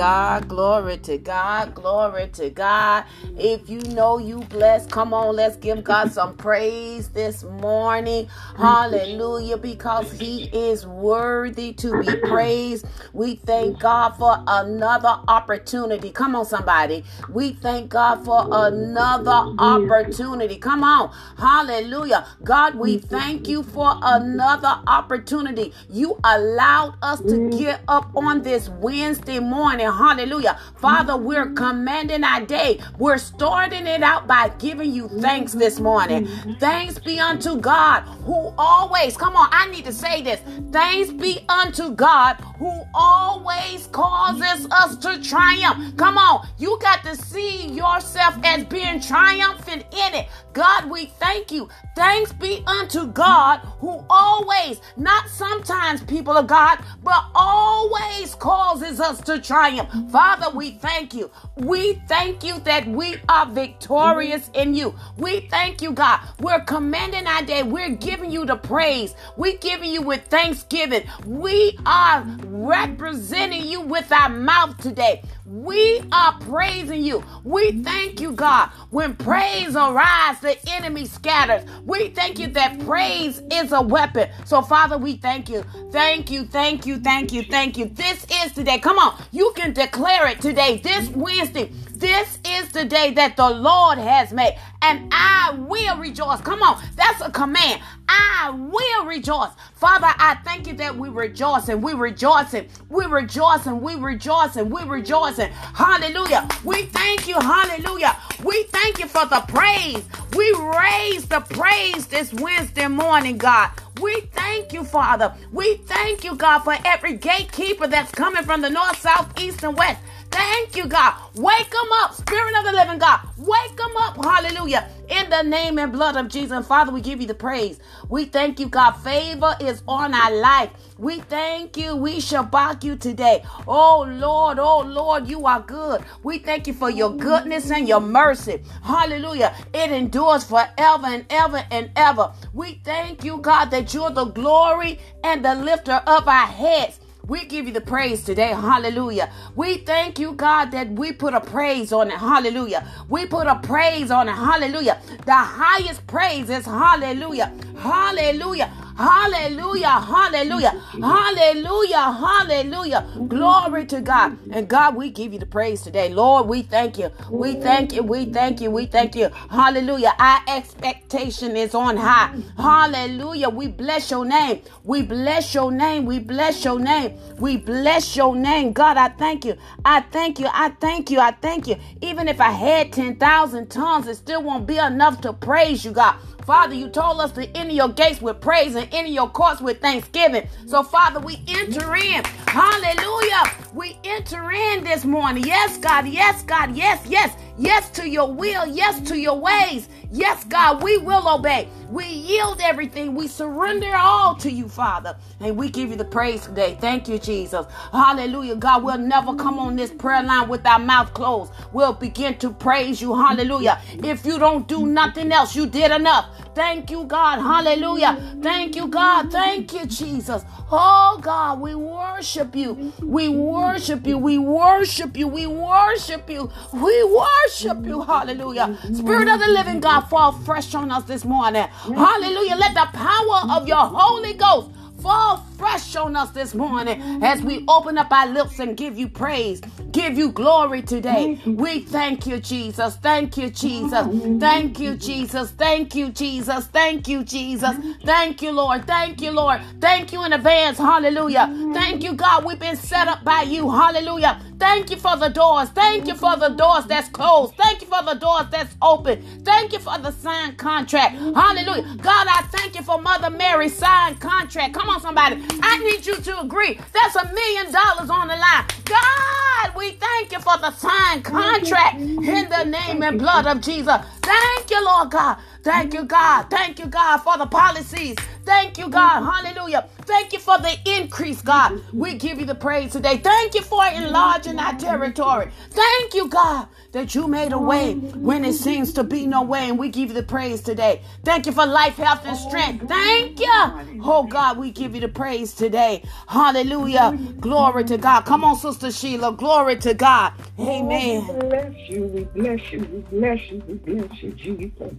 God, glory to God, glory to God. If you know you blessed, come on, let's give God some praise this morning. Hallelujah, because He is worthy to be praised. We thank God for another opportunity. Come on, somebody. We thank God for another opportunity. Come on. Hallelujah. God, we thank you for another opportunity. You allowed us to get up on this Wednesday morning. Hallelujah. Father, we're commanding our day. We're starting it out by giving you thanks this morning. Thanks be unto God who always, come on, I need to say this. Thanks be unto God who always causes us to triumph. Come on, you got to see yourself as being triumphant in it. God, we thank you. Thanks be unto God who always, not sometimes, people of God, but always causes us to triumph. Father, we thank you. We thank you that we are victorious in you. We thank you, God. We're commending our day. We're giving you the praise. We're giving you with thanksgiving. We are representing you with our mouth today. We are praising you. We thank you, God. When praise arises, the enemy scatters. We thank you that praise is a weapon. So, Father, we thank you. Thank you, thank you, thank you, thank you. This is today. Come on. You can declare it today, this Wednesday. This is the day that the Lord has made, and I will rejoice. Come on, that's a command. I will rejoice. Father, I thank you that we rejoice and we rejoicing, we rejoicing, we rejoicing, we rejoicing. Hallelujah. We thank you, hallelujah. We thank you for the praise. We raise the praise this Wednesday morning, God. We thank you, Father. We thank you, God, for every gatekeeper that's coming from the north, south, east, and west. Thank you, God. Wake them up, Spirit of the living God. Wake them up. Hallelujah. In the name and blood of Jesus. And Father, we give you the praise. We thank you, God. Favor is on our life. We thank you. We shall back you today. Oh, Lord. Oh, Lord, you are good. We thank you for your goodness and your mercy. Hallelujah. It endures forever and ever and ever. We thank you, God, that you're the glory and the lifter of our heads. We give you the praise today. Hallelujah. We thank you, God, that we put a praise on it. Hallelujah. We put a praise on it. Hallelujah. The highest praise is hallelujah. Hallelujah. Hallelujah. Hallelujah. Hallelujah. Hallelujah. Glory to God. And God, we give you the praise today. Lord, we thank you. We thank you. We thank you. We thank you. Hallelujah. Our expectation is on high. Hallelujah. We bless your name. We bless your name. We bless your name. We bless your name. God, I thank you. I thank you. I thank you. I thank you. Even if I had 10,000 tongues, it still won't be enough to praise you, God. Father, you told us to enter your gates with praise and enter your courts with thanksgiving. So, Father, we enter in. Hallelujah. We enter in this morning. Yes, God. Yes, God. Yes, yes. Yes to your will. Yes to your ways. Yes, God, we will obey. We yield everything. We surrender all to you, Father. And we give you the praise today. Thank you, Jesus. Hallelujah. God, we'll never come on this prayer line with our mouth closed. We'll begin to praise you. Hallelujah. If you don't do nothing else, you did enough. Thank you, God. Hallelujah. Thank you, God. Thank you, Jesus. Oh, God, we worship you. We worship you. We worship you. We worship you. We worship you. Hallelujah. Mm-hmm. Spirit of the living God, fall fresh on us this morning. Mm-hmm. Hallelujah. Let the power of your Holy Ghost fall fresh on us this morning as we open up our lips and give you praise, give you glory today. We thank you, Jesus. Thank you, Jesus. Thank you, Jesus. Thank you, Jesus. Thank you, Jesus. Thank you, Lord. Thank you, Lord. Thank you in advance. Hallelujah. Thank you, God. We've been set up by you. Hallelujah. Thank you for the doors. Thank you for the doors that's closed. Thank you for the doors that's open. Thank you for the signed contract. Hallelujah. God, I thank you for Mother Mary's signed contract. Come on, somebody. I need you to agree. That's a million dollars on the line. God, we thank you for the signed contract in the name and blood of Jesus. Thank you, Lord God. Thank you, God. Thank you, God, for the policies. Thank you, God. Mm-hmm. Hallelujah. Thank you for the increase, God. We give you the praise today. Thank you for enlarging our territory. Thank you, God, that you made a way when it seems to be no way. And we give you the praise today. Thank you for life, health, and strength. Thank you. Oh, God, we give you the praise today. Hallelujah. Glory to God. Come on, Sister Sheila. Glory to God. Amen. Oh, we bless you. We bless you. We bless you. We bless you, Jesus.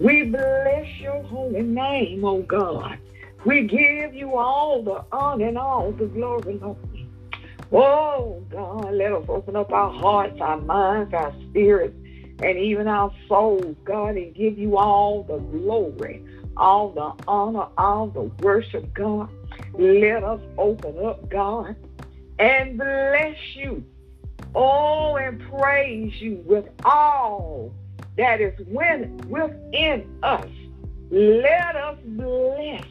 We bless your holy name, oh God. We give you all the honor and all the glory, Lord. Oh God, let us open up our hearts, our minds, our spirits, and even our souls, God, and give you all the glory, all the honor, all the worship, God. Let us open up, God, and bless you. Oh, and praise you with all that is when within us. Let us bless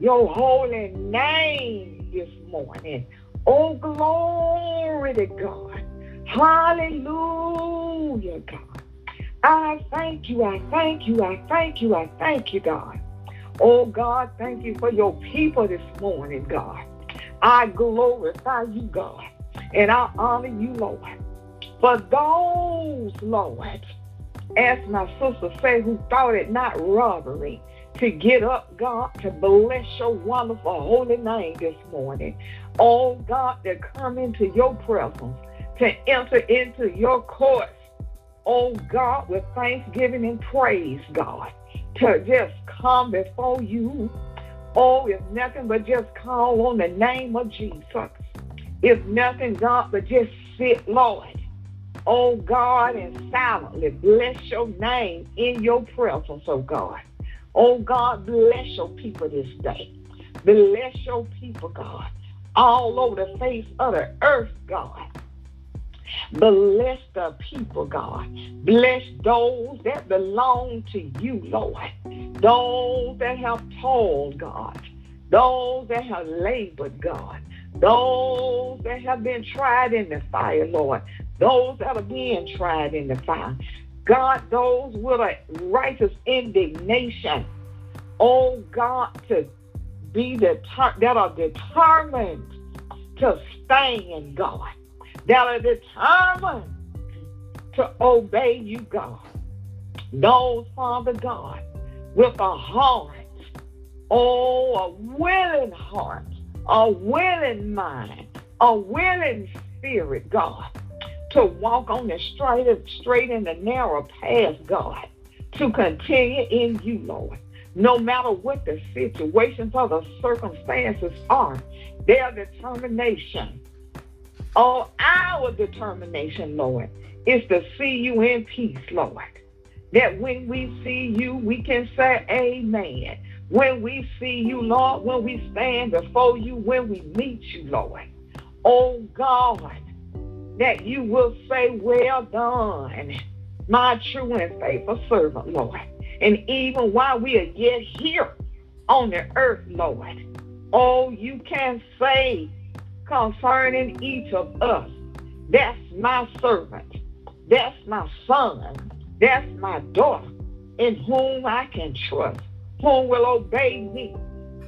your holy name this morning. Oh, glory to God. Hallelujah, God. I thank you, I thank you, I thank you, I thank you, God. Oh, God, thank you for your people this morning, God. I glorify you, God, and I honor you, Lord. For those, Lord, as my sister say, who thought it not robbery to get up, God, to bless your wonderful holy name this morning. Oh, God, to come into your presence, to enter into your courts. Oh, God, with thanksgiving and praise, God, to just come before you. Oh, if nothing but just call on the name of Jesus. If nothing, God, but just sit, Lord oh God, and silently bless your name in your presence, oh God. Oh God, bless your people this day. Bless your people, God, all over the face of the earth, God. Bless the people, God. Bless those that belong to you, Lord. Those that have toiled, God. Those that have labored, God. Those that have been tried in the fire, Lord those that are being tried in the fire. God, those with a righteous indignation. Oh God, to be the that are determined to stand, God. That are determined to obey you, God. Those, Father God, with a heart, oh, a willing heart, a willing mind, a willing spirit, God to walk on the straight, straight and the narrow path, God, to continue in you, Lord. No matter what the situations or the circumstances are, their determination, or our determination, Lord, is to see you in peace, Lord. That when we see you, we can say amen. When we see you, Lord, when we stand before you, when we meet you, Lord. Oh God, that you will say, Well done, my true and faithful servant, Lord. And even while we are yet here on the earth, Lord, oh, you can say concerning each of us, that's my servant, that's my son, that's my daughter, in whom I can trust, whom will obey me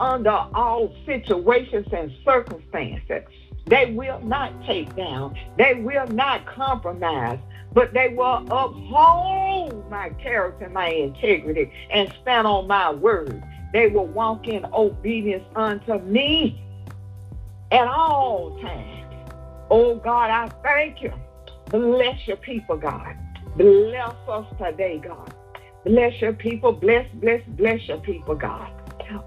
under all situations and circumstances. They will not take down. They will not compromise, but they will uphold my character, my integrity, and stand on my word. They will walk in obedience unto me at all times. Oh God, I thank you. Bless your people, God. Bless us today, God. Bless your people. Bless, bless, bless your people, God.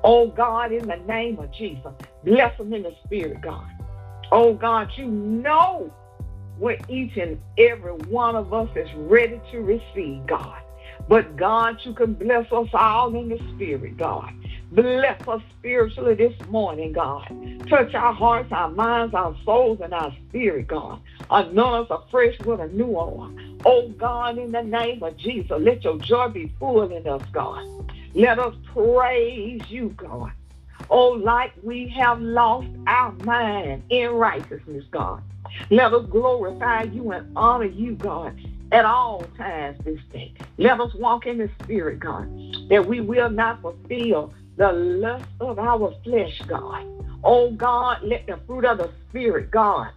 Oh God, in the name of Jesus, bless them in the spirit, God. Oh God, you know what each and every one of us is ready to receive, God. But God, you can bless us all in the spirit, God. Bless us spiritually this morning, God. Touch our hearts, our minds, our souls, and our spirit, God. Anoint us afresh with a new oil. Oh God, in the name of Jesus, let your joy be full in us, God. Let us praise you, God. Oh, like we have lost our mind in righteousness, God. Let us glorify you and honor you, God, at all times this day. Let us walk in the Spirit, God, that we will not fulfill the lust of our flesh, God. Oh God, let the fruit of the Spirit, God,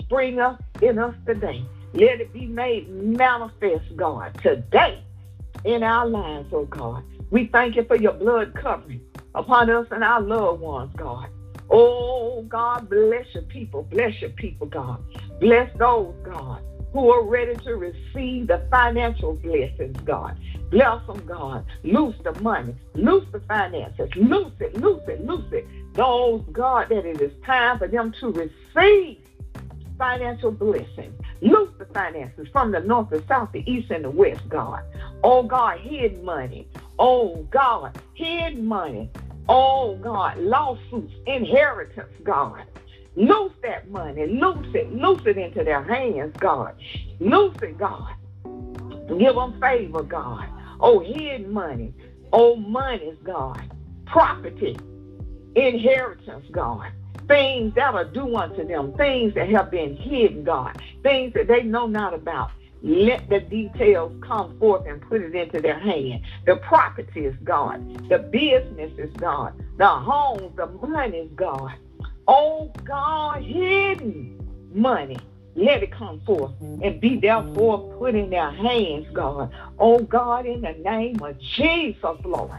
spring up in us today. Let it be made manifest, God, today in our lives, oh God. We thank you for your blood covering upon us and our loved ones, God. Oh, God, bless your people. Bless your people, God. Bless those, God, who are ready to receive the financial blessings, God. Bless them, God. Loose the money. Loose the finances. Loose it, loose it, loose it. Those, God, that it is time for them to receive financial blessings. Loose the finances from the north, the south, the east, and the west, God. Oh, God, hid money. Oh, God, hid money. Oh, God, lawsuits, inheritance, God. Loose that money. Loose it. Loose it into their hands, God. Loose it, God. Give them favor, God. Oh, hid money. Oh, money's gone. Property. Inheritance, gone. Things that are due unto them. Things that have been hidden, God. Things that they know not about. Let the details come forth and put it into their hand. The property is gone. The business is gone. The homes, the money is gone. Oh God, hidden money. Let it come forth and be therefore put in their hands, God. Oh God, in the name of Jesus, Lord.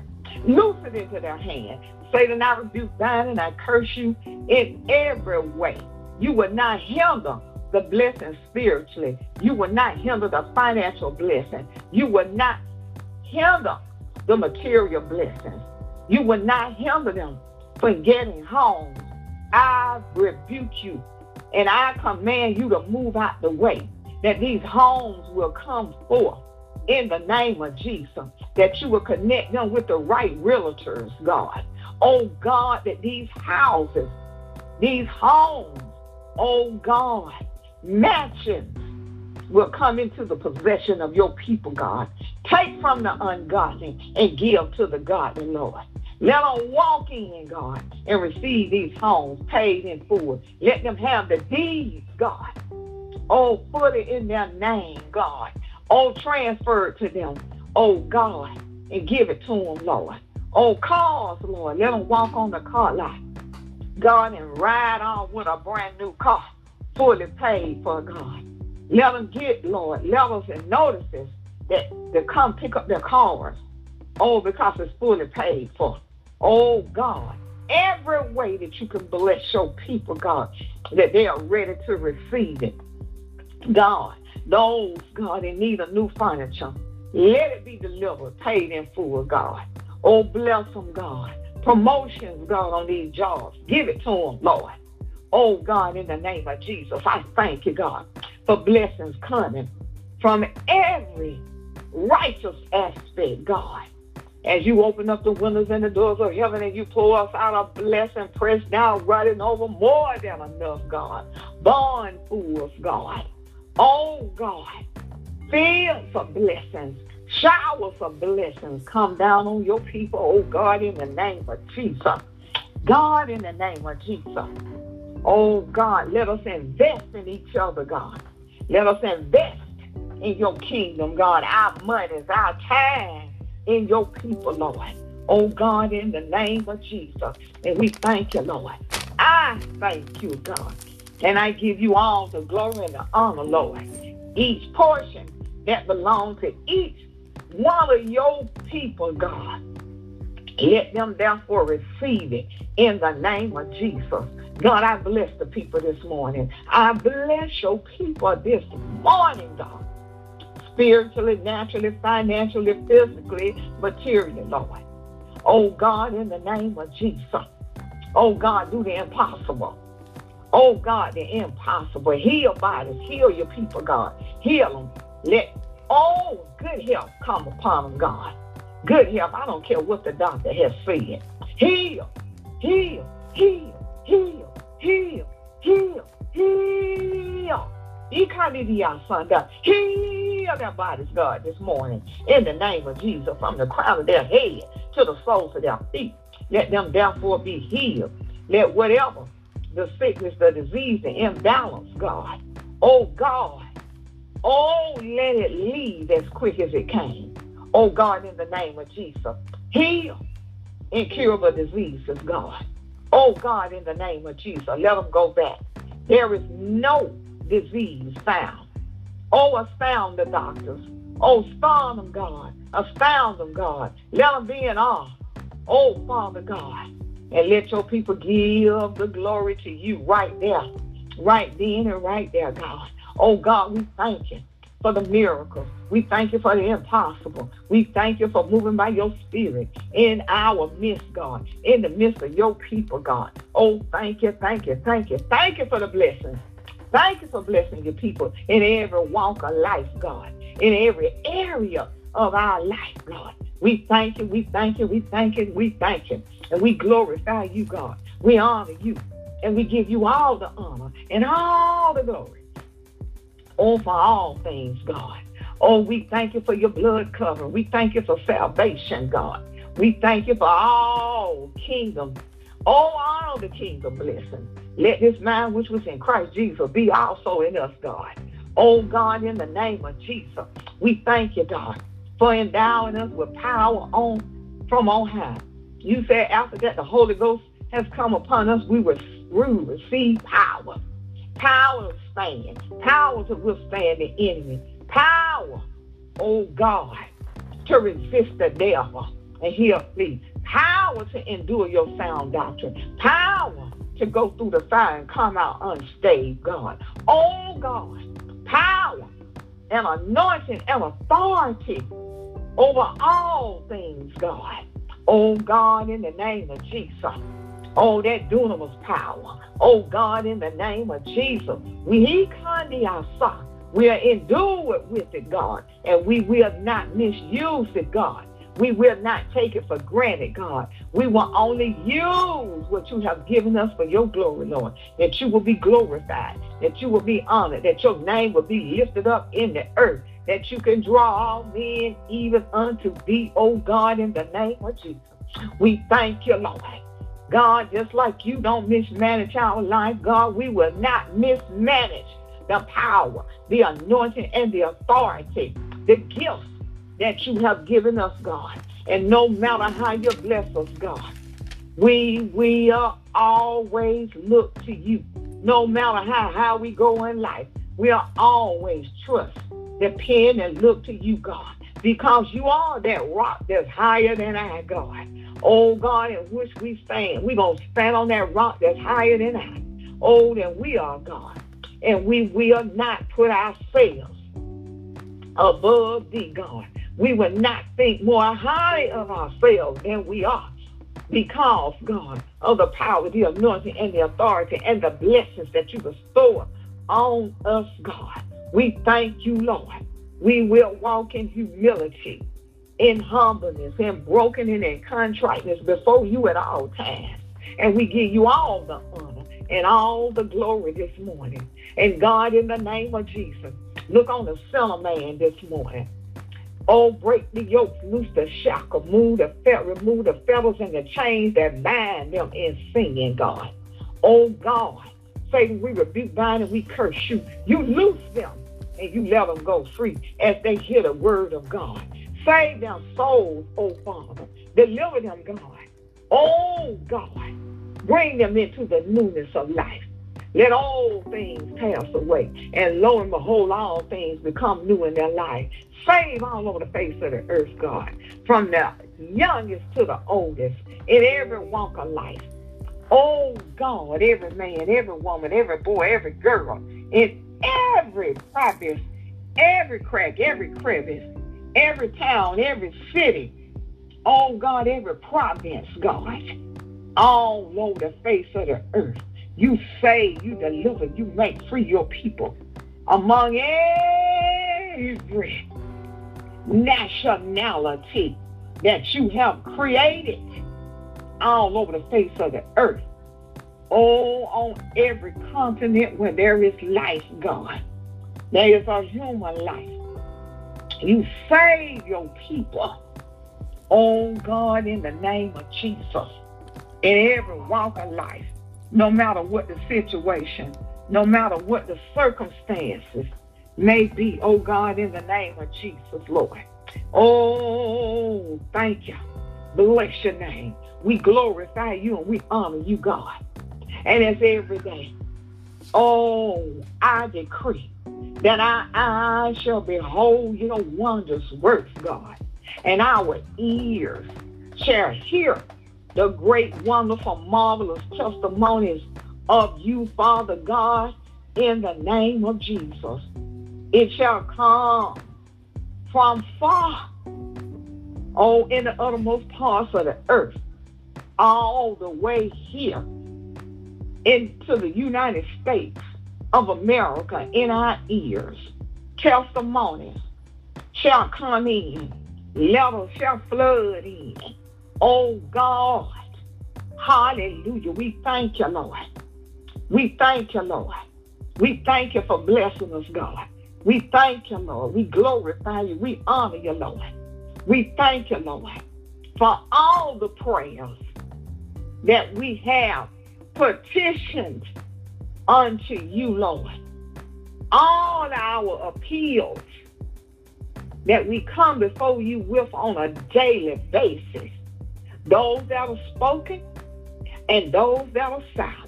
Loose it into their hand. Satan, I rebuke thine and I curse you in every way. You will not hinder the blessing spiritually. You will not hinder the financial blessing. You will not hinder the material blessings. You will not hinder them from getting home I rebuke you and I command you to move out the way, that these homes will come forth in the name of Jesus, that you will connect them with the right realtors, God. Oh God, that these houses, these homes, oh God, mansions will come into the possession of your people, God. Take from the ungodly and give to the godly, Lord. Let them walk in, God, and receive these homes paid in full. Let them have the deeds, God. Oh, it in their name, God. Oh, transfer it to them, oh God, and give it to them, Lord. Oh, cars, Lord. Let them walk on the car lot, God, and ride on with a brand new car, fully paid for, God. Let them get, Lord, levels and notices that they come pick up their cars. Oh, because it's fully paid for. Oh God, every way that you can bless your people, God, that they are ready to receive it. God, those, God, in need of new furniture, let it be delivered, paid in full, God. Oh, bless them, God. Promotions, God, on these jobs. Give it to them, Lord. Oh, God, in the name of Jesus, I thank you, God, for blessings coming from every righteous aspect, God as you open up the windows and the doors of heaven and you pour us out a blessing, pressed down, running over more than enough, God. Born fools, God. Oh, God. Fields of blessings, showers of blessings come down on your people, oh God, in the name of Jesus. God, in the name of Jesus. Oh God, let us invest in each other, God. Let us invest in your kingdom, God. Our monies, our time, in your people, Lord. Oh God, in the name of Jesus. And we thank you, Lord. I thank you, God. And I give you all the glory and the honor, Lord. Each portion that belongs to each one of your people, God. Let them therefore receive it in the name of Jesus. God, I bless the people this morning. I bless your people this morning, God spiritually, naturally, financially, physically, materially, Lord. Oh God, in the name of Jesus. Oh God, do the impossible. Oh God, the impossible. Heal bodies, heal your people, God. Heal them. Let oh good health come upon them, God. Good health. I don't care what the doctor has said. Heal, heal, heal, heal, heal, heal, heal. Heal their bodies, God, this morning in the name of Jesus, from the crown of their head to the soles of their feet. Let them therefore be healed. Let whatever the sickness, the disease, the imbalance, God, oh God, oh, let it leave as quick as it came. Oh God, in the name of Jesus, heal, incurable diseases, God. Oh God, in the name of Jesus, let them go back. There is no disease found. Oh, astound the doctors. Oh, astound them, God. Astound them, God. Let them be in awe. Oh, Father God. And let your people give the glory to you right there, right then and right there, God. Oh, God, we thank you for the miracles. We thank you for the impossible. We thank you for moving by your spirit in our midst, God, in the midst of your people, God. Oh, thank you, thank you, thank you. Thank you for the blessings. Thank you for blessing your people in every walk of life, God, in every area of our life, Lord. We thank you, we thank you, we thank you, we thank you. And we glorify you, God. We honor you. And we give you all the honor and all the glory. Oh, for all things, God. Oh, we thank you for your blood cover. We thank you for salvation, God. We thank you for all kingdom, oh, all the kingdom blessings. Let this mind which was in Christ Jesus be also in us, God. Oh, God, in the name of Jesus, we thank you, God, for endowing us with power on from on high. You said after that the Holy Ghost has come upon us, we will receive power. Power to stand, power to withstand the enemy, power, oh God, to resist the devil and he'll flee. Power to endure your sound doctrine. Power to go through the fire and come out unscathed, God. Oh God, power and anointing and authority over all things, God. Oh God, in the name of Jesus. Oh, that dunamis power. Oh God, in the name of Jesus. We we are endured with it, God, and we will not misuse it, God. We will not take it for granted, God. We will only use what you have given us for your glory, Lord. That you will be glorified, that you will be honored, that your name will be lifted up in the earth, that you can draw all men even unto thee, oh God, in the name of Jesus. We thank you, Lord. God, just like you don't mismanage our life, God, we will not mismanage the power, the anointing, and the authority, the gifts that you have given us, God. And no matter how you bless us, God, we will always look to you. No matter how, how we go in life, we'll always trust, depend, and look to you, God. Because you are that rock that's higher than our God. Oh God, in which we stand. We're going to stand on that rock that's higher than I. Oh, than we are, God. And we will not put ourselves above thee, God. We will not think more highly of ourselves than we are because, God, of the power, the anointing, and the authority and the blessings that you bestow on us, God. We thank you, Lord. We will walk in humility in humbleness, in brokenness, and contriteness before you at all times. And we give you all the honor and all the glory this morning. And God, in the name of Jesus, look on the sinner man this morning. Oh, break the yokes, loose the shackle, move the fe- remove the fetters and the chains that bind them in sin, God. Oh God, Satan, we rebuke, bind, and we curse you. You loose them and you let them go free as they hear the word of God. Save their souls, oh Father. Deliver them, God. Oh God. Bring them into the newness of life. Let all things pass away. And lo and behold, all things become new in their life. Save all over the face of the earth, God. From the youngest to the oldest. In every walk of life. Oh God, every man, every woman, every boy, every girl, in every crevice, every crack, every crevice, every town, every city, oh God, every province, God, all over the face of the earth. You save, you deliver, you make free your people among every nationality that you have created all over the face of the earth. Oh, on every continent where there is life, God. There is a human life. You save your people. Oh God, in the name of Jesus, in every walk of life, no matter what the situation, no matter what the circumstances may be, oh God, in the name of Jesus, Lord. Oh, thank you. Bless your name. we glorify you and we honor you, God. And it's every day. Oh, I decree that our eyes shall behold your wondrous works, God, and our ears shall hear the great, wonderful, marvelous testimonies of you, Father God, in the name of Jesus. It shall come from far, oh, in the uttermost parts of the earth, all the way here into the United States of America in our ears. Testimonies shall come in. Letters shall flood in. Oh God. Hallelujah. We thank you, Lord. We thank you, Lord. We thank you for blessing us, God. We thank you, Lord. We glorify you. We honor you, Lord. We thank you, Lord, for all the prayers that we have petitioned unto you, Lord. All our appeals that we come before you with on a daily basis, those that are spoken and those that are silent.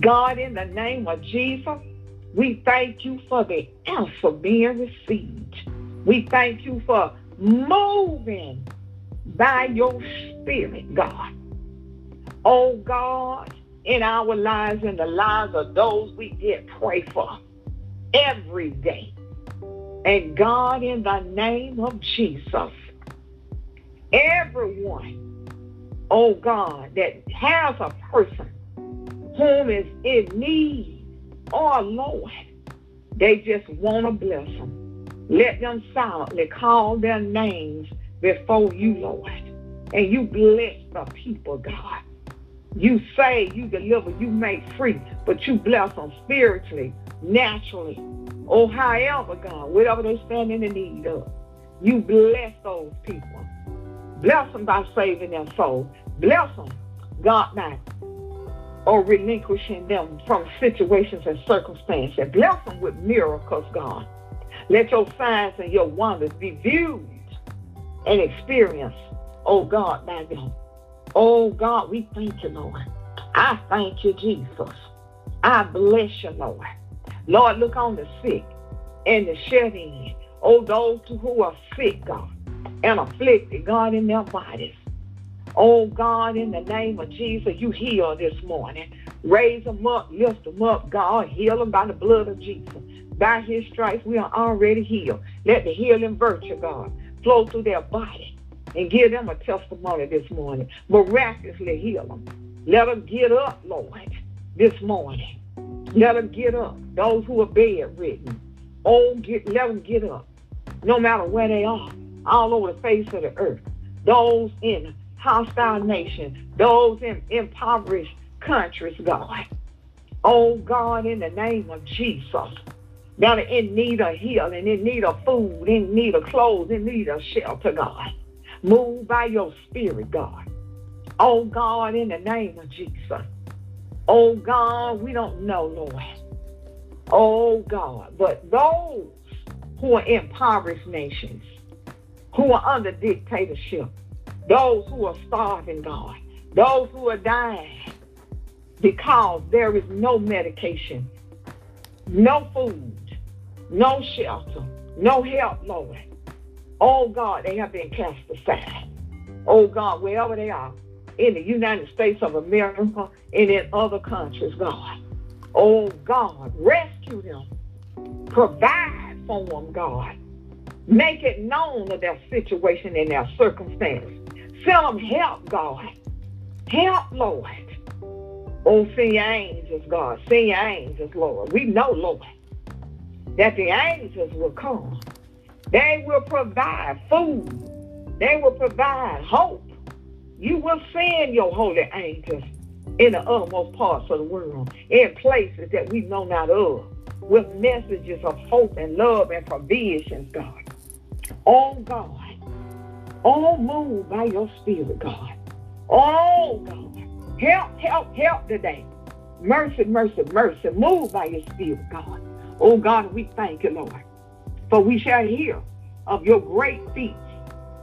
God, in the name of Jesus, we thank you for the answer being received. We thank you for moving by your spirit, God. Oh God, in our lives and the lives of those we did pray for every day. And God, in the name of Jesus, everyone, oh God, that has a person whom is in need, oh Lord, they just want to bless them. Let them silently call their names before you, Lord. And you bless the people, God. You say, you deliver, you make free, but you bless them spiritually, naturally, or however, God, whatever they stand in the need of. You bless those people. Bless them by saving their soul. Bless them, God, by or relinquishing them from situations and circumstances. Bless them with miracles, God. Let your signs and your wonders be viewed and experienced, oh God, by them. Oh God, we thank you, Lord. I thank you, Jesus. I bless you, Lord. Lord, look on the sick and the shed in. Oh, those who are sick, God, and afflicted, God, in their bodies. Oh, God, in the name of Jesus, you heal this morning. Raise them up, lift them up, God. Heal them by the blood of Jesus. By his stripes, we are already healed. Let the healing virtue, God, flow through their body and give them a testimony this morning. Miraculously heal them. Let them get up, Lord, this morning. Let them get up. Those who are bedridden, oh, get, let them get up. No matter where they are, all over the face of the earth. Those in hostile nations, those in impoverished countries, God. Oh, God, in the name of Jesus that are in need of healing, in need of food, in need of clothes, in need of shelter, God. Move by your spirit, God. Oh, God, in the name of Jesus. Oh, God, we don't know, Lord. Oh, God. But those who are impoverished nations, who are under dictatorship, those who are starving, God, those who are dying because there is no medication, no food, no shelter, no help, Lord. Oh God, they have been cast aside. Oh God, wherever they are, in the United States of America and in other countries, God. Oh God, rescue them. Provide for them, God. Make it known of their situation and their circumstance. Send them help, God. Help, Lord. Oh, send your angels, God. Send your angels, Lord. We know, Lord, that the angels will come. They will provide food. They will provide hope. You will send your holy angels in the uttermost parts of the world, in places that we know not of, with messages of hope and love and provisions, God. Oh, God. Oh, move by your spirit, God. Oh, God. Help, help, help today. Mercy, mercy, mercy. Move by your spirit, God. Oh God, we thank you, Lord. For we shall hear of your great feats,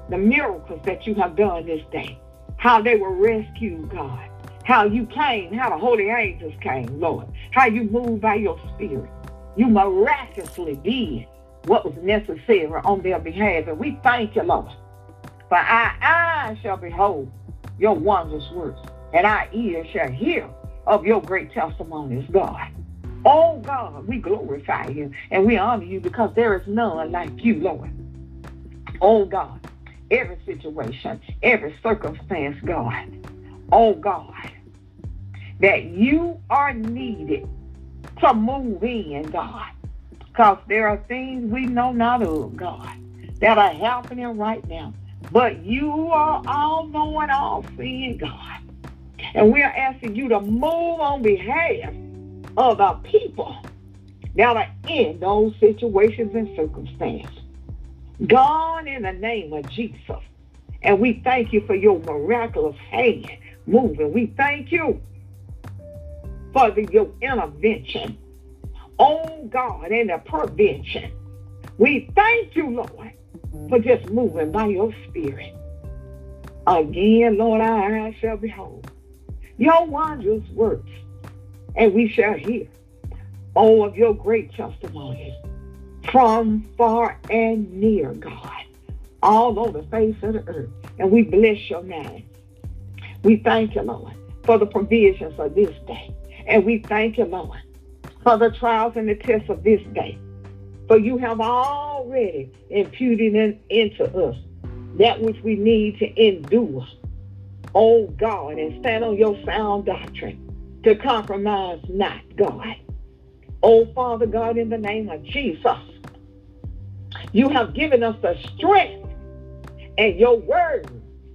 the miracles that you have done this day. how they were rescued, God. How you came, how the holy angels came, Lord. How you moved by your spirit. You miraculously did what was necessary on their behalf. And we thank you, Lord. For our eyes shall behold your wondrous works, and our ears shall hear of your great testimonies, God. Oh God, we glorify you and we honor you because there is none like you, Lord. Oh God, every situation, every circumstance, God. Oh God, that you are needed to move in, God. Because there are things we know not of, God, that are happening right now. But you are all knowing, all seeing, God. And we are asking you to move on behalf of the people that are in those situations and circumstances. God, in the name of Jesus. And we thank you for your miraculous hand moving. We thank you for the, your intervention. Oh God, and the prevention. We thank you, Lord, for just moving by your spirit. Again, Lord, our eyes shall behold your wondrous works, and we shall hear all of your great testimonies from far and near, God, all over the face of the earth. And we bless your name. We thank you, Lord, for the provisions of this day. And we thank you, Lord, for the trials and the tests of this day. For you have already imputed in, into us that which we need to endure. Oh God, and stand on your sound doctrine to compromise not, God. Oh Father God, in the name of Jesus, you have given us the strength and your word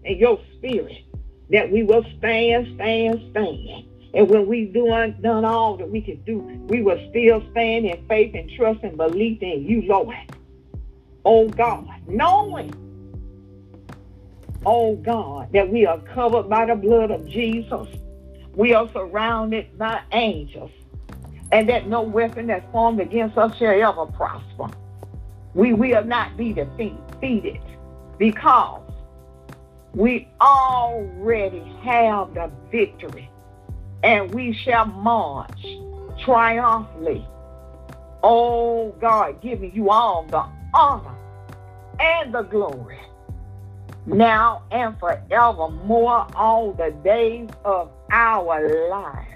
and your spirit that we will stand, stand, stand. And when we do done all that we can do, we will still stand in faith and trust and belief in you, Lord. Oh God, knowing, oh God, that we are covered by the blood of Jesus. We are surrounded by angels. And that no weapon that's formed against us shall ever prosper. We will not be defeated because we already have the victory and we shall march triumphantly. Oh God, giving you all the honor and the glory now and forevermore all the days of our lives.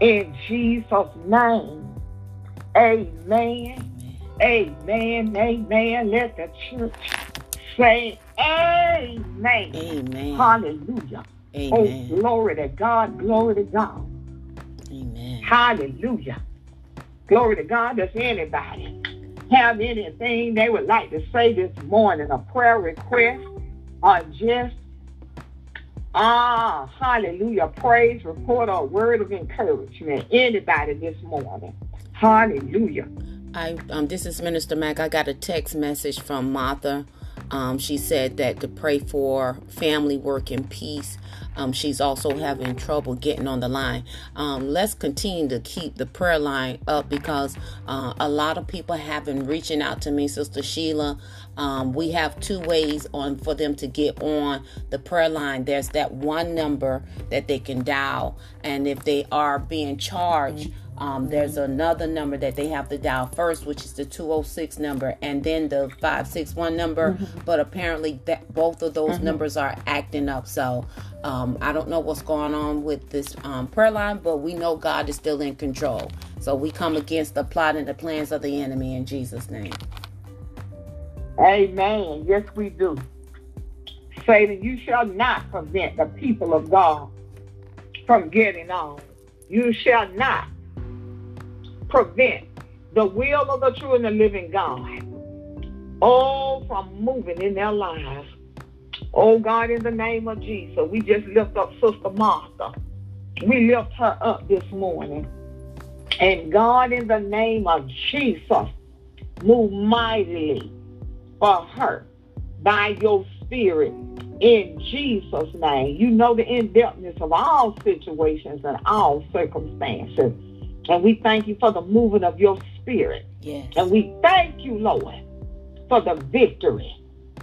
In Jesus' name, amen. Amen. Amen. Let the church say amen. Amen. Hallelujah. Amen. Oh, glory to God. Glory to God. Amen. Hallelujah. Glory to God. Does anybody have anything they would like to say this morning? A prayer request or just, ah, hallelujah, praise report or word of encouragement? Anybody this morning? Hallelujah. I um this is Minister Mack. I got a text message from Martha. Um, she said that to pray for family work and peace. Um, she's also having trouble getting on the line. Um, let's continue to keep the prayer line up because uh, a lot of people have been reaching out to me, Sister Sheila. Um, we have two ways on for them to get on the prayer line. There's that one number that they can dial, and if they are being charged. Um, there's another number that they have to dial first, which is the 206 number, and then the 561 number. Mm-hmm. But apparently, that both of those mm-hmm. numbers are acting up. So um, I don't know what's going on with this um, prayer line, but we know God is still in control. So we come against the plot and the plans of the enemy in Jesus' name. Amen. Yes, we do. Satan, you shall not prevent the people of God from getting on. You shall not prevent the will of the true and the living God. All from moving in their lives. Oh God, in the name of Jesus, we just lift up Sister Martha. We lift her up this morning. And God, in the name of Jesus, move mightily for her by your spirit in Jesus' name. You know the in-depthness of all situations and all circumstances. And we thank you for the moving of your spirit. Yes. And we thank you, Lord, for the victory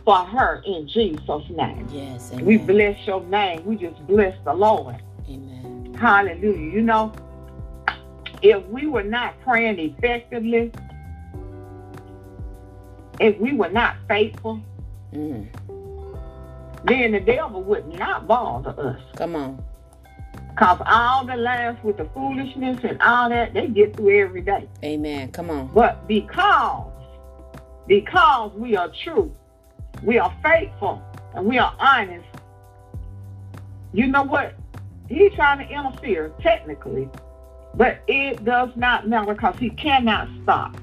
for her in Jesus' name. Yes. Amen. We bless your name. We just bless the Lord. Amen. Hallelujah. You know, if we were not praying effectively, if we were not faithful, mm. then the devil would not bother us. Come on. Because all the lies with the foolishness and all that, they get through every day. Amen. Come on. But because, because we are true, we are faithful, and we are honest, you know what? He's trying to interfere technically, but it does not matter because he cannot stop.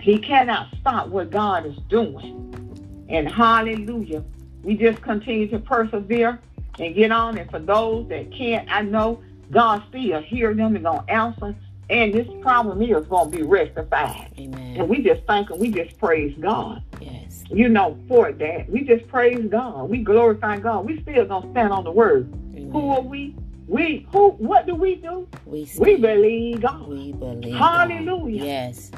He cannot stop what God is doing. And hallelujah. We just continue to persevere and get on. And for those that can't, I know God still hear them and gonna answer. And this problem is gonna be rectified. Amen. And we just thank and we just praise God. Yes. You know, for that. We just praise God. We glorify God. We still gonna stand on the word. Amen. Who are we? We who what do we do? We, we believe God. We believe Hallelujah. God. Yes.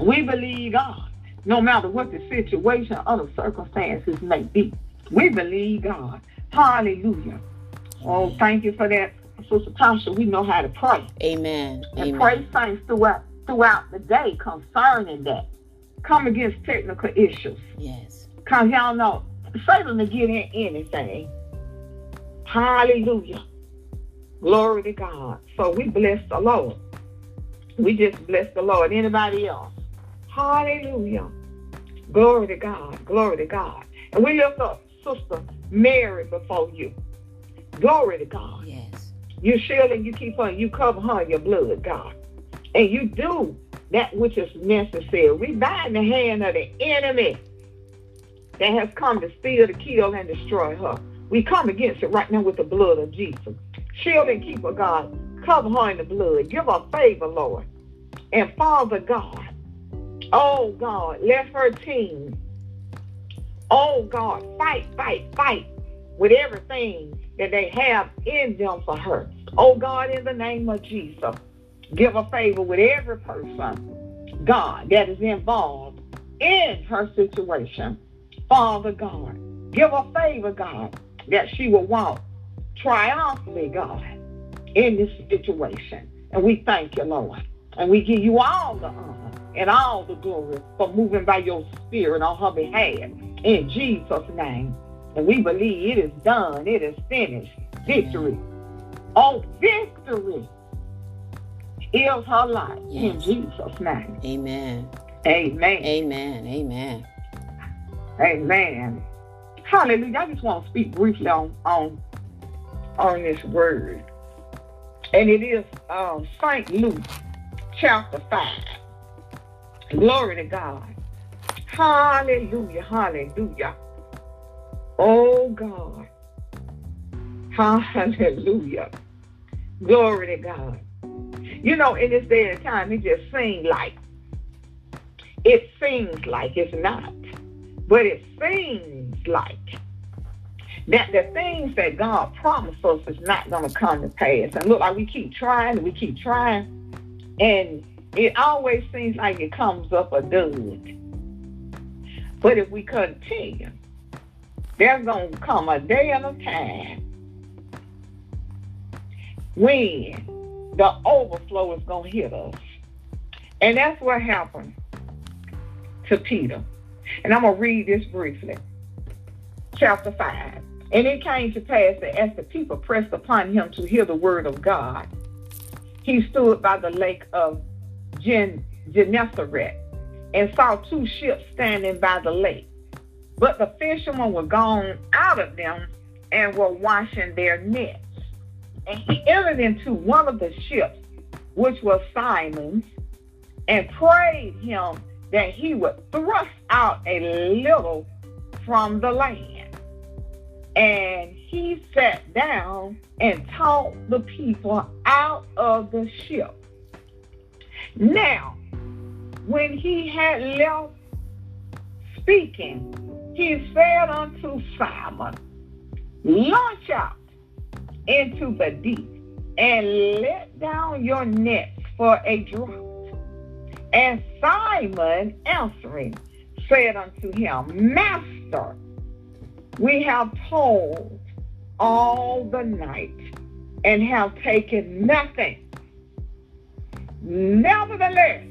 We believe God, no matter what the situation or the circumstances may be. We believe God. Hallelujah. Oh, thank you for that, Sister Tasha. We know how to pray. Amen. And Amen. pray things throughout throughout the day concerning that. Come against technical issues. Yes. Because y'all know Satan to get in anything. Hallelujah. Glory to God. So we bless the Lord. We just bless the Lord. Anybody else? Hallelujah. Glory to God. Glory to God. And we lift up Sister Mary before you. Glory to God. Yes. You shield and you keep her, you cover her in your blood, God. And you do that which is necessary. We bind the hand of the enemy that has come to steal, to kill, and destroy her. We come against it right now with the blood of Jesus. Shield and keep her, God. Cover her in the blood. Give her favor, Lord. And Father God, Oh God, let her team, oh God, fight, fight, fight with everything that they have in them for her. Oh God, in the name of Jesus, give a favor with every person, God, that is involved in her situation. Father God, give a favor, God, that she will walk triumphantly, God, in this situation. And we thank you, Lord. And we give you all the honor and all the glory for moving by your spirit on her behalf. In Jesus' name. And we believe it is done. It is finished. Victory. Oh, victory is her life. Yes. In Jesus' name. Amen. Amen. Amen. Amen. Amen. Hallelujah. I just want to speak briefly on on, on this word. And it is um, St. Luke chapter 5. Glory to God. Hallelujah. Hallelujah. Oh God. Hallelujah. Glory to God. You know, in this day and time, it just seems like, it seems like it's not, but it seems like that the things that God promised us is not going to come to pass. And look like we keep trying we keep trying, and it always seems like it comes up a dud. But if we continue, there's going to come a day and a time when the overflow is going to hit us. And that's what happened to Peter. And I'm going to read this briefly. Chapter 5. And it came to pass that as the people pressed upon him to hear the word of God, he stood by the lake of Gen- Gennesaret and saw two ships standing by the lake. But the fishermen were gone out of them and were washing their nets. And he entered into one of the ships, which was Simon's, and prayed him that he would thrust out a little from the land. And he sat down and taught the people out of the ship. Now, when he had left speaking, he said unto Simon, Launch out into the deep and let down your nets for a draught. And Simon answering said unto him, Master, we have toiled all the night and have taken nothing. Nevertheless,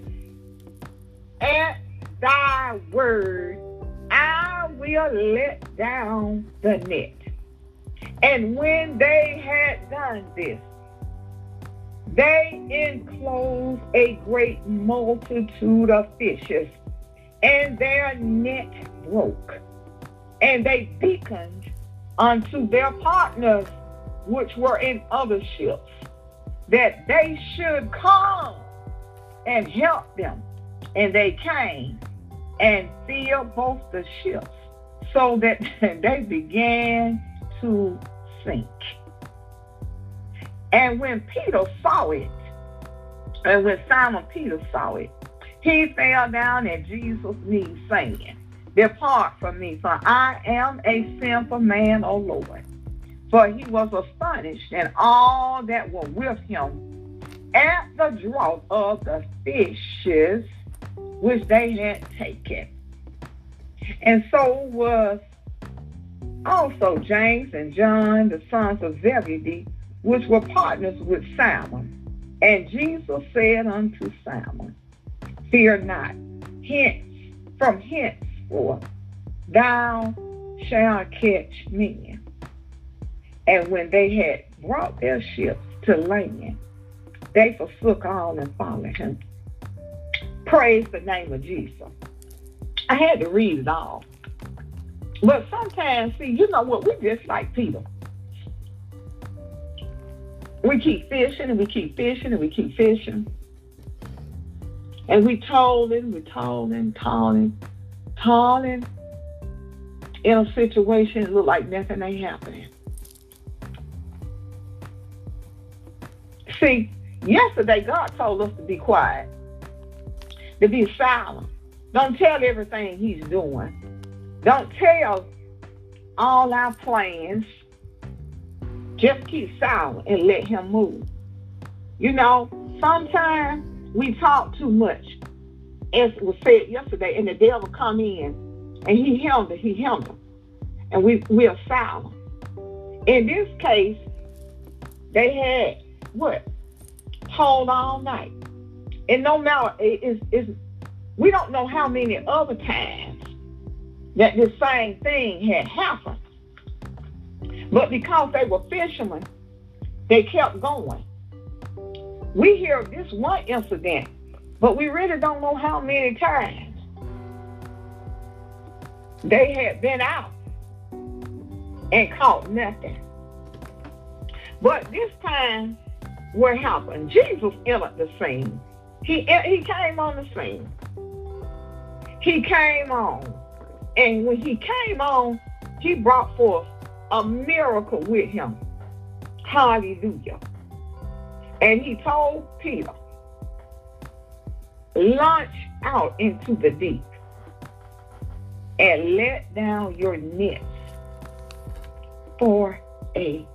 at thy word, I will let down the net. And when they had done this, they enclosed a great multitude of fishes, and their net broke. And they beckoned unto their partners which were in other ships that they should come and help them. And they came and filled both the ships so that they began to sink. And when Peter saw it, and when Simon Peter saw it, he fell down at Jesus' knees, saying, Depart from me, for I am a sinful man, O Lord. For he was astonished, and all that were with him at the draught of the fishes which they had taken. And so was also James and John, the sons of Zebedee, which were partners with Simon. And Jesus said unto Simon, Fear not, hence, from henceforth, thou shalt catch men. And when they had brought their ships to land, they forsook all and followed him. Praise the name of Jesus. I had to read it all. But sometimes, see, you know what? We just like Peter. We keep fishing and we keep fishing and we keep fishing. And we toiling, we toiling, toiling, toiling in a situation that look like nothing ain't happening. See, yesterday God told us to be quiet, to be silent. Don't tell everything He's doing. Don't tell all our plans. Just keep silent and let him move. You know, sometimes we talk too much. As was said yesterday, and the devil come in and he it, he it. And we, we are silent. In this case, they had what? Hold all night. And no matter, it's, it's, we don't know how many other times that the same thing had happened. But because they were fishermen, they kept going. We hear this one incident, but we really don't know how many times they had been out and caught nothing. But this time, what happened? Jesus entered the scene. He, eh, he came on the scene. He came on. And when he came on, he brought forth a miracle with him. Hallelujah. And he told Peter, launch out into the deep and let down your nets for a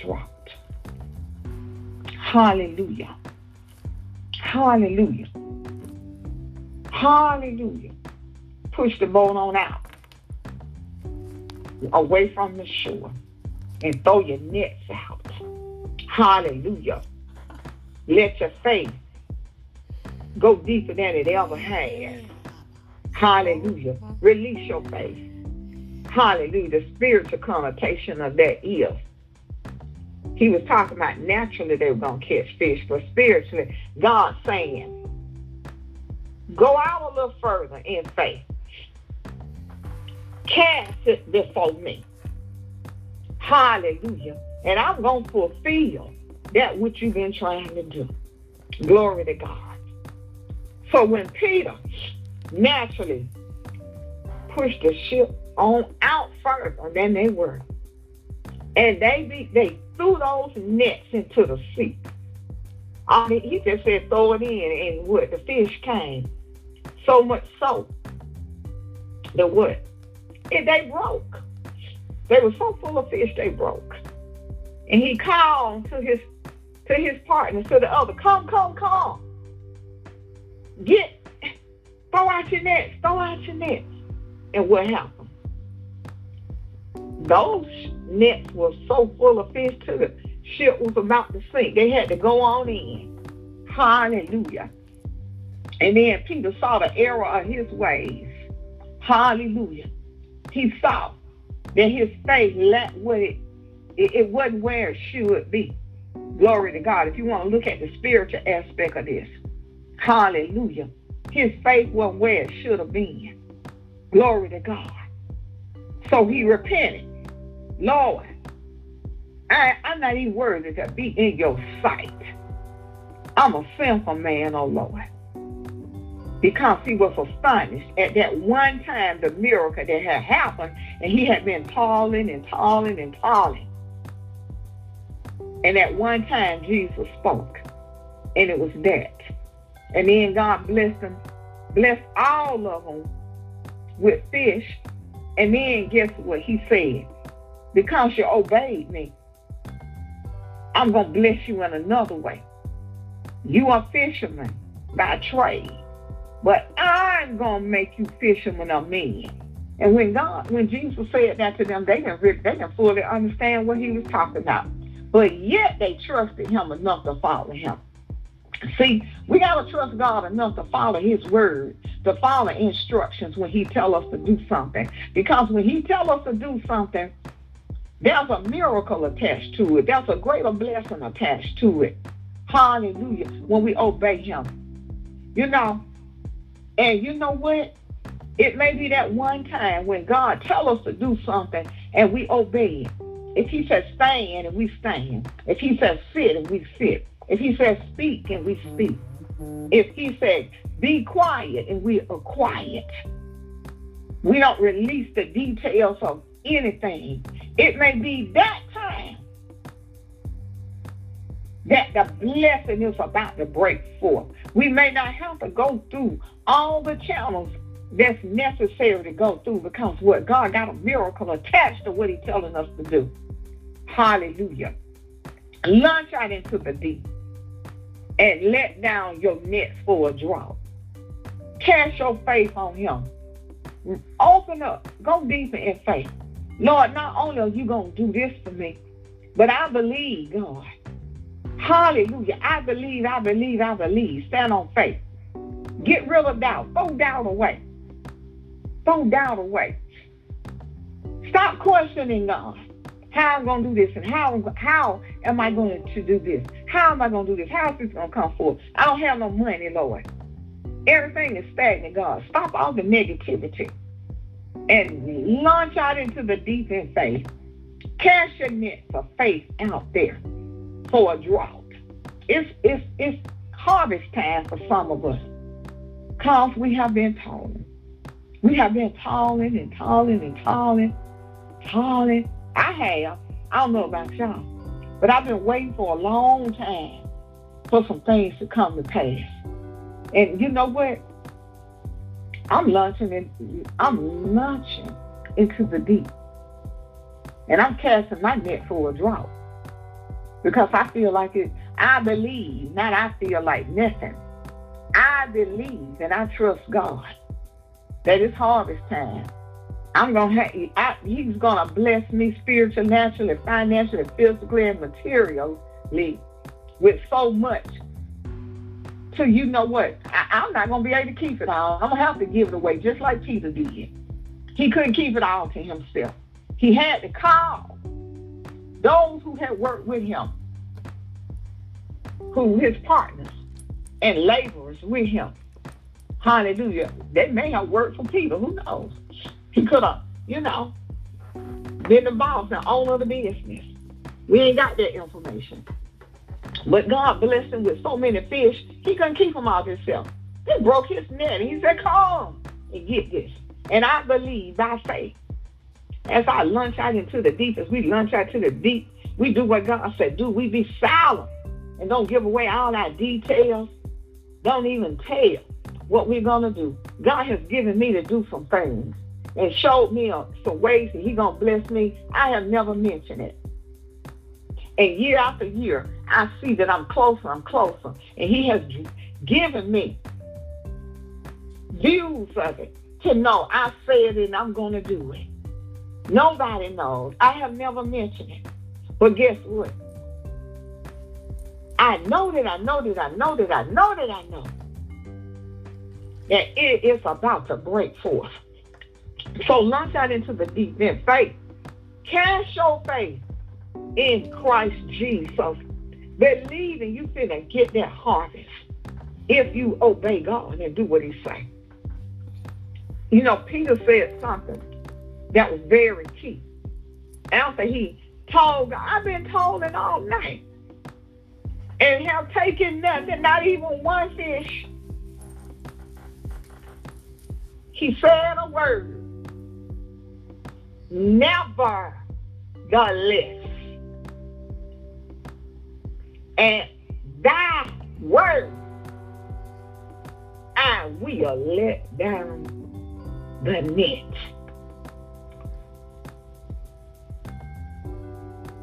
draught. Hallelujah. Hallelujah. Hallelujah. Push the boat on out away from the shore and throw your nets out. Hallelujah. Let your faith go deeper than it ever has. Hallelujah. Release your faith. Hallelujah. The spiritual connotation of that is. He was talking about naturally they were going to catch fish, but spiritually, God saying, go out a little further in faith. Cast it before me. Hallelujah. And I'm going to fulfill that which you've been trying to do. Glory to God. So when Peter naturally pushed the ship on out further than they were, and they be, they threw those nets into the sea. I mean, he just said throw it in, and what the fish came. So much so the what and they broke. They were so full of fish they broke. And he called to his to his partner, to the other, come, come, come. Get throw out your nets, throw out your nets. And what happened? Those nets were so full of fish to the ship was about to sink. They had to go on in. Hallelujah. And then Peter saw the error of his ways. Hallelujah. He saw that his faith lacked what it, it, it wasn't where it should be. Glory to God. If you want to look at the spiritual aspect of this, hallelujah. His faith wasn't where it should have been. Glory to God. So he repented. Lord, I, I'm not even worthy to be in your sight. I'm a sinful man, oh Lord. Because he was astonished at that one time the miracle that had happened, and he had been calling and calling and calling. And at one time Jesus spoke, and it was that. And then God blessed them, blessed all of them with fish. And then guess what he said? Because you obeyed me, I'm going to bless you in another way. You are fishermen by trade, but I'm going to make you fishermen of men. And when God, when Jesus said that to them, they didn't, really, they didn't fully understand what he was talking about. But yet they trusted him enough to follow him. See, we got to trust God enough to follow his word, to follow instructions when he tell us to do something. Because when he tell us to do something, there's a miracle attached to it. There's a greater blessing attached to it. Hallelujah. When we obey him. You know, and you know what? It may be that one time when God tell us to do something and we obey it. If he says stand and we stand. If he says sit and we sit. If he says speak and we speak. If he says be quiet and we are quiet. We don't release the details of anything. It may be that time that the blessing is about to break forth. We may not have to go through all the channels that's necessary to go through because what God got a miracle attached to what He's telling us to do. Hallelujah. Launch out into the deep and let down your nets for a draught. Cast your faith on Him. Open up. Go deeper in faith. Lord, not only are you going to do this for me, but I believe, God. Hallelujah. I believe, I believe, I believe. Stand on faith. Get rid of doubt. Throw doubt away. Throw doubt away. Stop questioning God. How I'm going to do this? And how, how am I going to do this? How am I going to do this? How is this going to come forth? I don't have no money, Lord. Everything is stagnant, God. Stop all the negativity and launch out into the deep in faith. Cast your net for faith out there for a drought. It's, it's, it's harvest time for some of us because we have been toiling. We have been toiling and toiling and toiling, toiling. I have. I don't know about y'all, but I've been waiting for a long time for some things to come to pass. And you know what? I'm launching in, I'm launching into the deep. And I'm casting my net for a drought. Because I feel like it, I believe, not I feel like nothing. I believe and I trust God that it's harvest time. I'm gonna have He's gonna bless me spiritually, naturally, financially, physically, and materially with so much so you know what? I, am not to be able to keep it all. I'm to have to give it away, just like Peter did. He couldn't keep it all to himself. He had to call those who had worked with him, who his partners and laborers with him. Hallelujah. They may have worked for Peter. Who knows? He could have, you know, been the boss and owner of the business. We ain't got that information. But God blessed him with so many fish, he couldn't keep them all himself. He broke his net. He said, Come and get this. And I believe by faith, as I launch out into the deep, as we launch out to the deep, we do what God said do. We be silent and don't give away all our details. Don't even tell what we're going to do. God has given me to do some things and showed me uh, some ways that He's going to bless me. I have never mentioned it. And year after year, I see that I'm closer, I'm closer. And he has given me views of it to know I said it and I'm going to do it. Nobody knows. I have never mentioned it. But guess what? I know that I know that I know that I know that I know that it is about to break forth. So launch out into the deep in faith. Cast your faith in Christ Jesus. Believing you finna get that harvest if you obey God and do what he say. You know, Peter said something that was very key. After he told God, I've been told it all night. And have taken nothing, not even one fish. He said a word. Never the less. And thy word I will let down the net.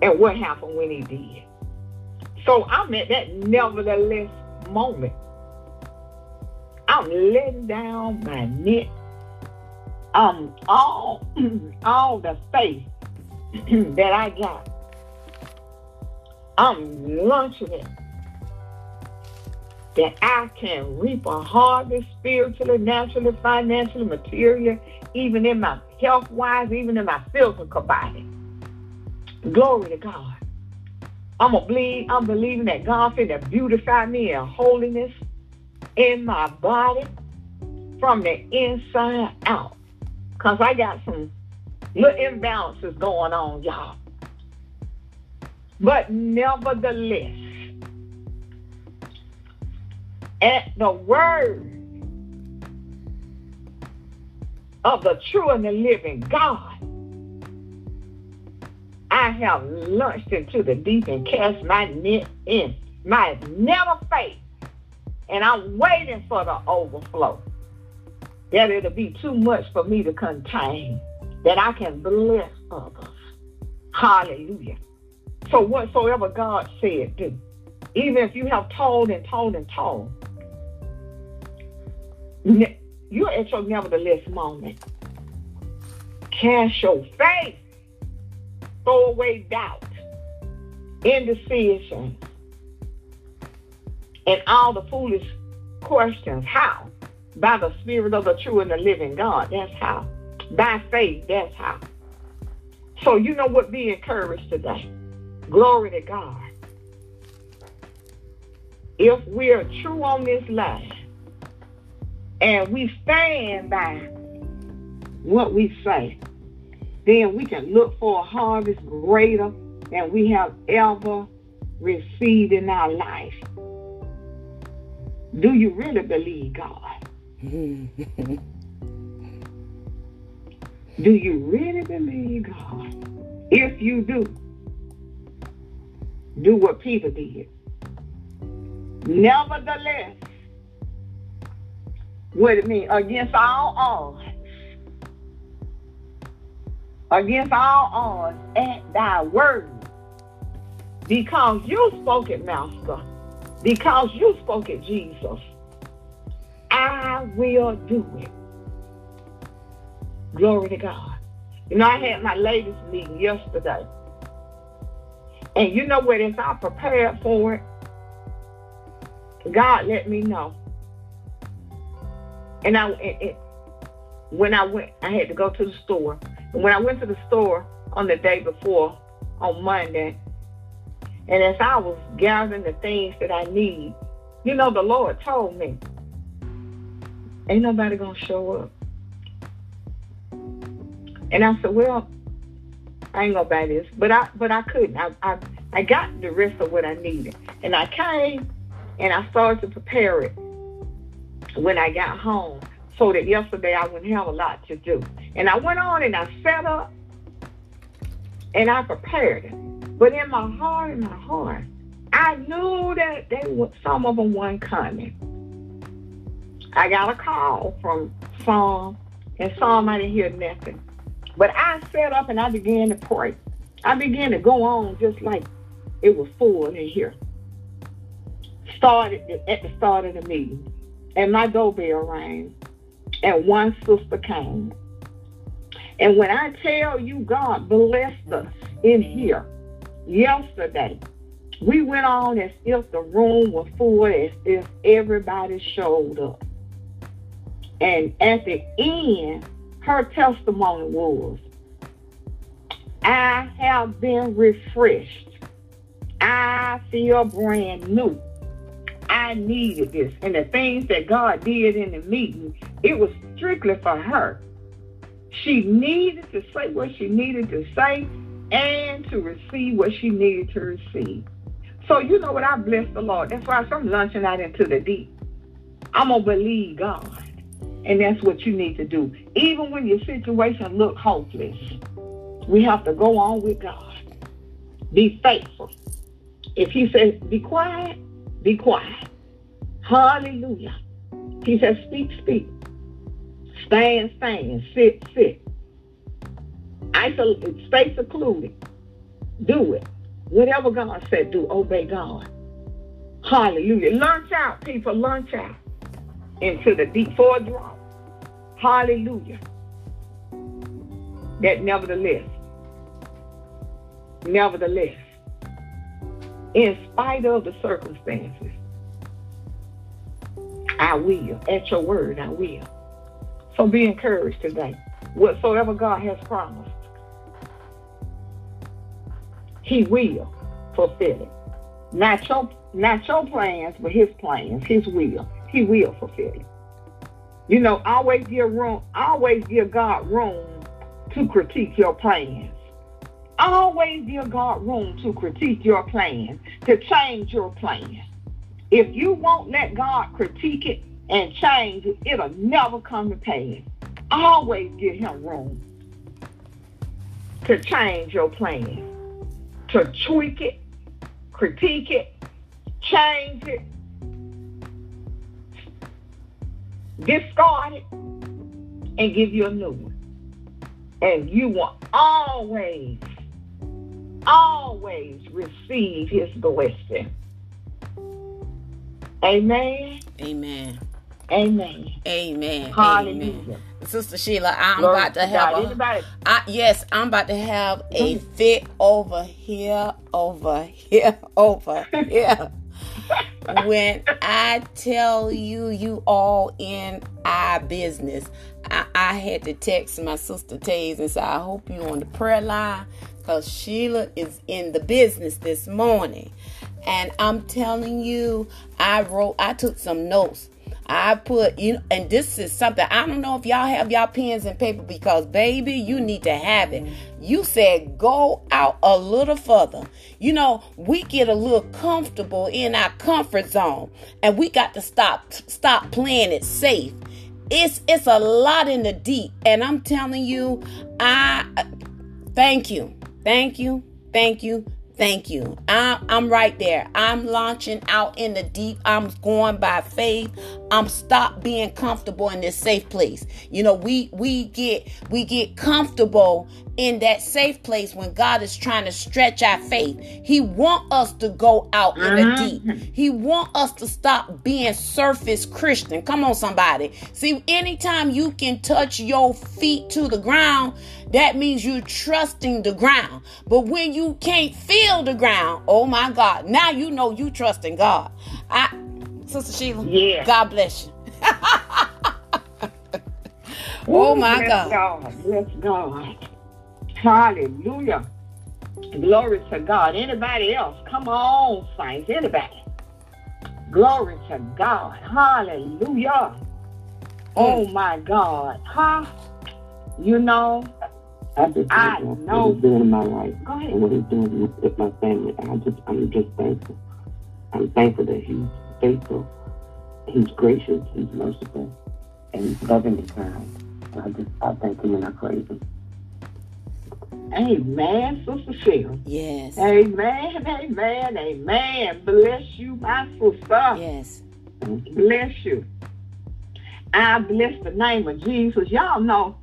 And what happened when he did? So I'm at that nevertheless moment. I'm letting down my net. Um, all, all the faith that I got. I'm launching it that I can reap a harvest spiritually, naturally, financially, material, even in my health wise, even in my physical body. Glory to God. I'm a believe, I'm believing that God finna beautify me in holiness in my body from the inside out. Cause I got some little imbalances going on, y'all. But nevertheless, at the word of the true and the living God, I have launched into the deep and cast my net in. My never faith. And I'm waiting for the overflow. That it'll be too much for me to contain. That I can bless others. Hallelujah. So whatsoever God said, do. Even if you have told and told and told, you're at your nevertheless moment. Cast your faith throw away doubt, indecision, and all the foolish questions. How? By the Spirit of the true and the living God. That's how. By faith, that's how. So you know what? Be encouraged today. Glory to God. If we are true on this line and we stand by what we say, then we can look for a harvest greater than we have ever received in our life. Do you really believe God? Do you really believe God? If you do, do what Peter did. Nevertheless, what it mean? Against all odds, against all odds at thy word. Because you spoke it, Master. Because you spoke it, Jesus. I will do it. Glory to God. You know, I had my ladies meeting yesterday. And you know what? If I prepared for it, God let me know. And I, it, it, when I went, I had to go to the store And when I went to the store on the day before, on Monday, and as I was gathering the things that I need, you know, the Lord told me, ain't nobody to show up. And I said, well, I ain't to buy this. But I, but I couldn't. I, I, I got the rest of what I needed. And I came and I started to prepare it when I got home so that yesterday I wouldn't have a lot to do. And I went on and I set up and I prepared it. But in my heart, in my heart, I knew that they were, some of them weren't coming. I got a call from some, and some I didn't hear nothing. But I sat up and I began to pray. I began to go on just like it was full in here. Started at the start of the meeting, and my doorbell rang. and one sister came. And when I tell you God blessed us in here yesterday, we went on as if the room was full, as if everybody showed up. And at the end, her testimony was, I have been refreshed. I feel brand new. I needed this. And the things that God did in the meeting, it was strictly for her. She needed to say what she needed to say and to receive what she needed to receive. So you know what? I bless the Lord. That's why I'm launching out into the deep. I'm gonna believe God. And that's what you need to do. Even when your situation look hopeless, we have to go on with God. Be faithful. If he says, be quiet, be quiet. Hallelujah. He says, speak, speak. Stand, stand. Sit, sit. Isolate, stay secluded. Do it. Whatever God said, do. Obey God. Hallelujah. Launch out, people. Launch out into the deep for draw. Hallelujah. That nevertheless, nevertheless, in spite of the circumstances, I will. At your word, I will. So be encouraged today. Whatsoever God has promised, He will fulfill it. Not your, not your plans, but His plans, His will. He will fulfill it. You know, always give room, always give God room to critique your plans. Always give God room to critique your plans, to change your plans. If you won't let God critique it and change it, it'll never come to pass. Always give him room to change your plan, to tweak it, critique it, change it, discard it, and give you a new one. And you will always, always receive his blessing. Amen. Amen. Amen. Amen. Hallelujah. Amen. Sister Sheila, I'm Glory about to have God. a, yes, I'm about to have a fit over here, over here, over here. When I tell you, you all in our business, I, I had to text my sister Taze and say, I hope you on the prayer line because Sheila is in the business this morning. And I'm telling you, I wrote, I took some notes. I put you know, and this is something I don't know if y'all have y'all pens and paper because baby, you need to have it. You said go out a little further. You know, we get a little comfortable in our comfort zone, and we got to stop stop playing it safe. It's it's a lot in the deep, and I'm telling you, I thank you, thank you, thank you, Thank you. I, I'm right there. I'm launching out in the deep. I'm going by faith. I'm stop being comfortable in this safe place. You know, we we get we get comfortable in that safe place when God is trying to stretch our faith. He want us to go out in the mm-hmm. deep. He want us to stop being surface Christian. Come on, somebody. See, anytime you can touch your feet to the ground, that means you're trusting the ground. But when you can't feel the ground, oh my God, now you know you trust in God. I, Sister Sheila, Yeah. God bless you. oh my Bless God. God. Bless God. Hallelujah. Glory to God. Anybody else? Come on, saints. Anybody? Glory to God. Hallelujah. Mm. Oh my God. Huh? You know, I just I thank know. for what he's doing in my life go ahead. and what he's doing with, with my family. I just, I'm just thankful. I'm thankful that he's faithful, he's gracious, he's merciful, and he's loving and kind. And I just, I thank him and I praise him. Amen, Sister Sheila. Yes. Amen, amen, amen. Bless you, my sister. Yes. Bless you. I bless the name of Jesus. Y'all know,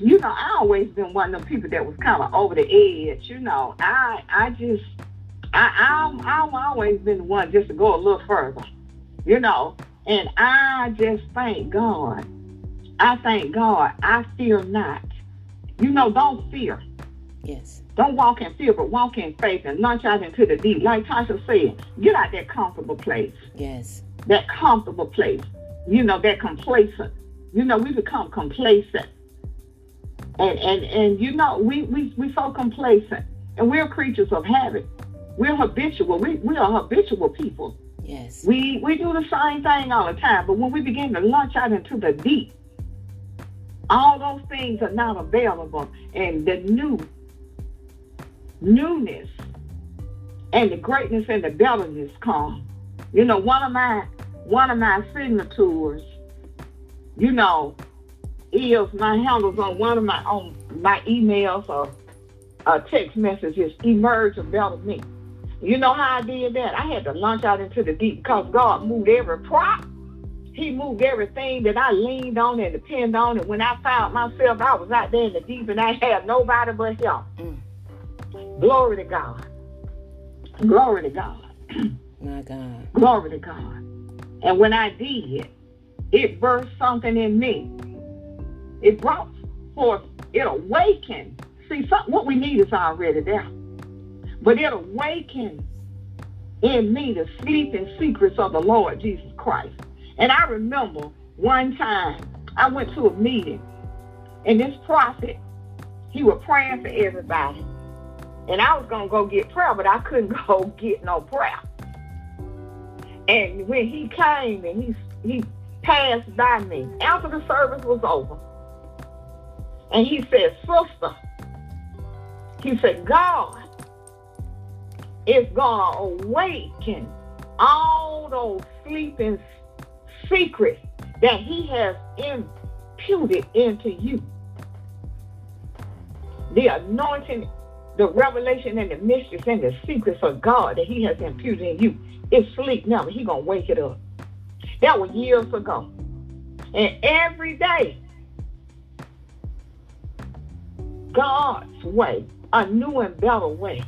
you know, I always been one of them people that was kind of over the edge. You know, I I just I I'm I've always been the one just to go a little further. You know, and I just thank God I thank God. I fear not. You know, don't fear. Yes. Don't walk in fear, but walk in faith and launch out into the deep. Like Tasha said, get out that comfortable place. Yes. That comfortable place. You know, that complacent. You know, we become complacent. And and and you know, we we we so complacent. And we're creatures of habit. We're habitual. We we are habitual people. Yes. We we do the same thing all the time. But when we begin to launch out into the deep, all those things are not available. And the new newness and the greatness and the betterness come. You know, one of my one of my signatures, you know, is my handles on one of my on my emails or uh, text messages emerge a better me. You know how I did that? I had to launch out into the deep because God moved every prop. He moved everything that I leaned on and depended on. And when I found myself, I was out there in the deep and I had nobody but Him. Mm. Glory to God. Glory to God. My God. Glory to God. And when I did, it birthed something in me. It brought forth, it awakened. See, something, what we need is already there. But it awakened in me the sleeping secrets of the Lord Jesus Christ. And I remember one time I went to a meeting, and this prophet, he was praying for everybody. And I was going to go get prayer, but I couldn't go get no prayer. And when he came and he, he passed by me after the service was over, and he said, Sister, he said, God is going to awaken all those sleeping secrets that he has imputed into you. The anointing, the revelation and the mysteries and the secrets of God that he has imputed in you is sleep now. He's going to wake it up. That was years ago. And every day, God's way, a new and better way.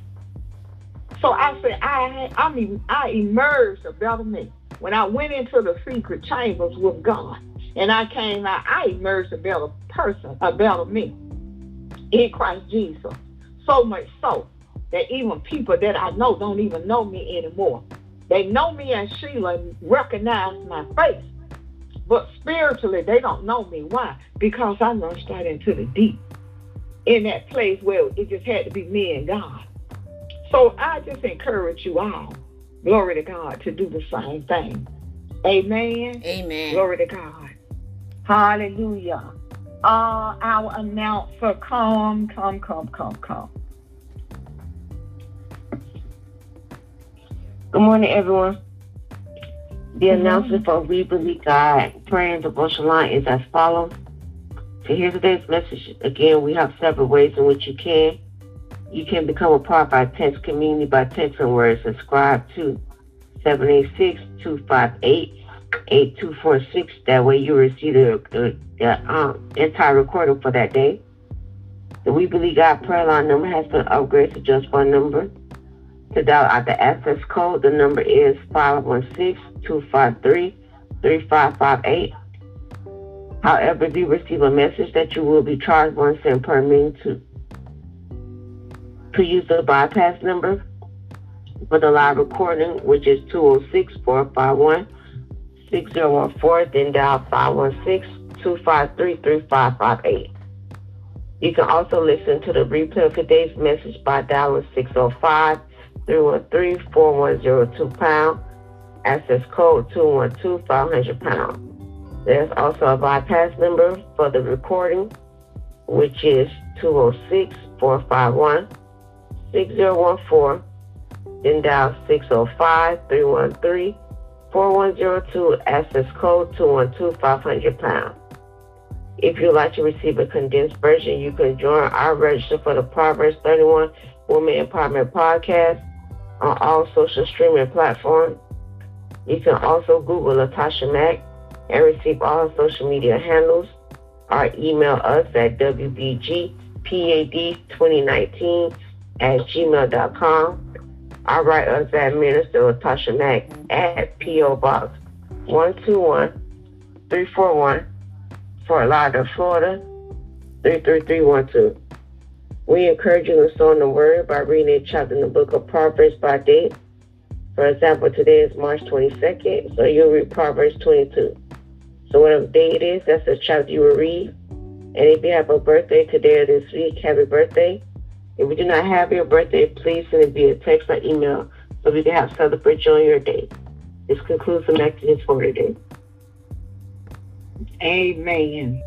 So I said, I I mean I emerged a better me. When I went into the secret chambers with God and I came out, I emerged a better person, a better me in Christ Jesus. So much so that even people that I know don't even know me anymore. They know me as Sheila recognize my face. But spiritually, they don't know me. Why? Because I launched out into the deep in that place where it just had to be me and God. So I just encourage you all, glory to God, to do the same thing. Amen. Amen. Glory to God. Hallelujah. Uh, our announcer, come, come, come, come, come. Good morning, everyone. The mm-hmm. announcement for We Believe God Praying Devotion Line is as follows. To hear today's message, again, we have several ways in which you can. You can become a part by text community by texting word subscribe to 786-258-8246. That way you receive the, the, the um, entire recording for that day. The We Believe God prayer line number has been upgraded to just one number. To dial out the access code, the number is 516-253-3558. However, you receive a message that you will be charged one cent per minute to, to use the bypass number for the live recording, which is 206-451-6014, then dial 516-253-3558. You can also listen to the replay of today's message by dialing 605-313-4102 pound, access code 212-500 pound. There's also a bypass number for the recording, which is 206 451 6014. Then dial 605 313 4102, access code 212 500 pound. If you'd like to receive a condensed version, you can join our register for the Proverbs 31 Women Empowerment Podcast on all social streaming platforms. You can also Google Latasha Mack and receive all social media handles or email us at WBGPAD2019 at gmail.com or write us at Minister Latasha Mack at P.O. Box 121 341 Fort Lauderdale, Florida, 33312. We encourage you to sow in the Word by reading a chapter in the book of Proverbs by date. For example, today is March 22nd, so you'll read Proverbs 22. So whatever day it is, that's the chapter you will read. And if you have a birthday today or this week, happy birthday. If you do not have your birthday, please send it via text or email so we can have celebrate you on your day. This concludes the messages for today. Amen.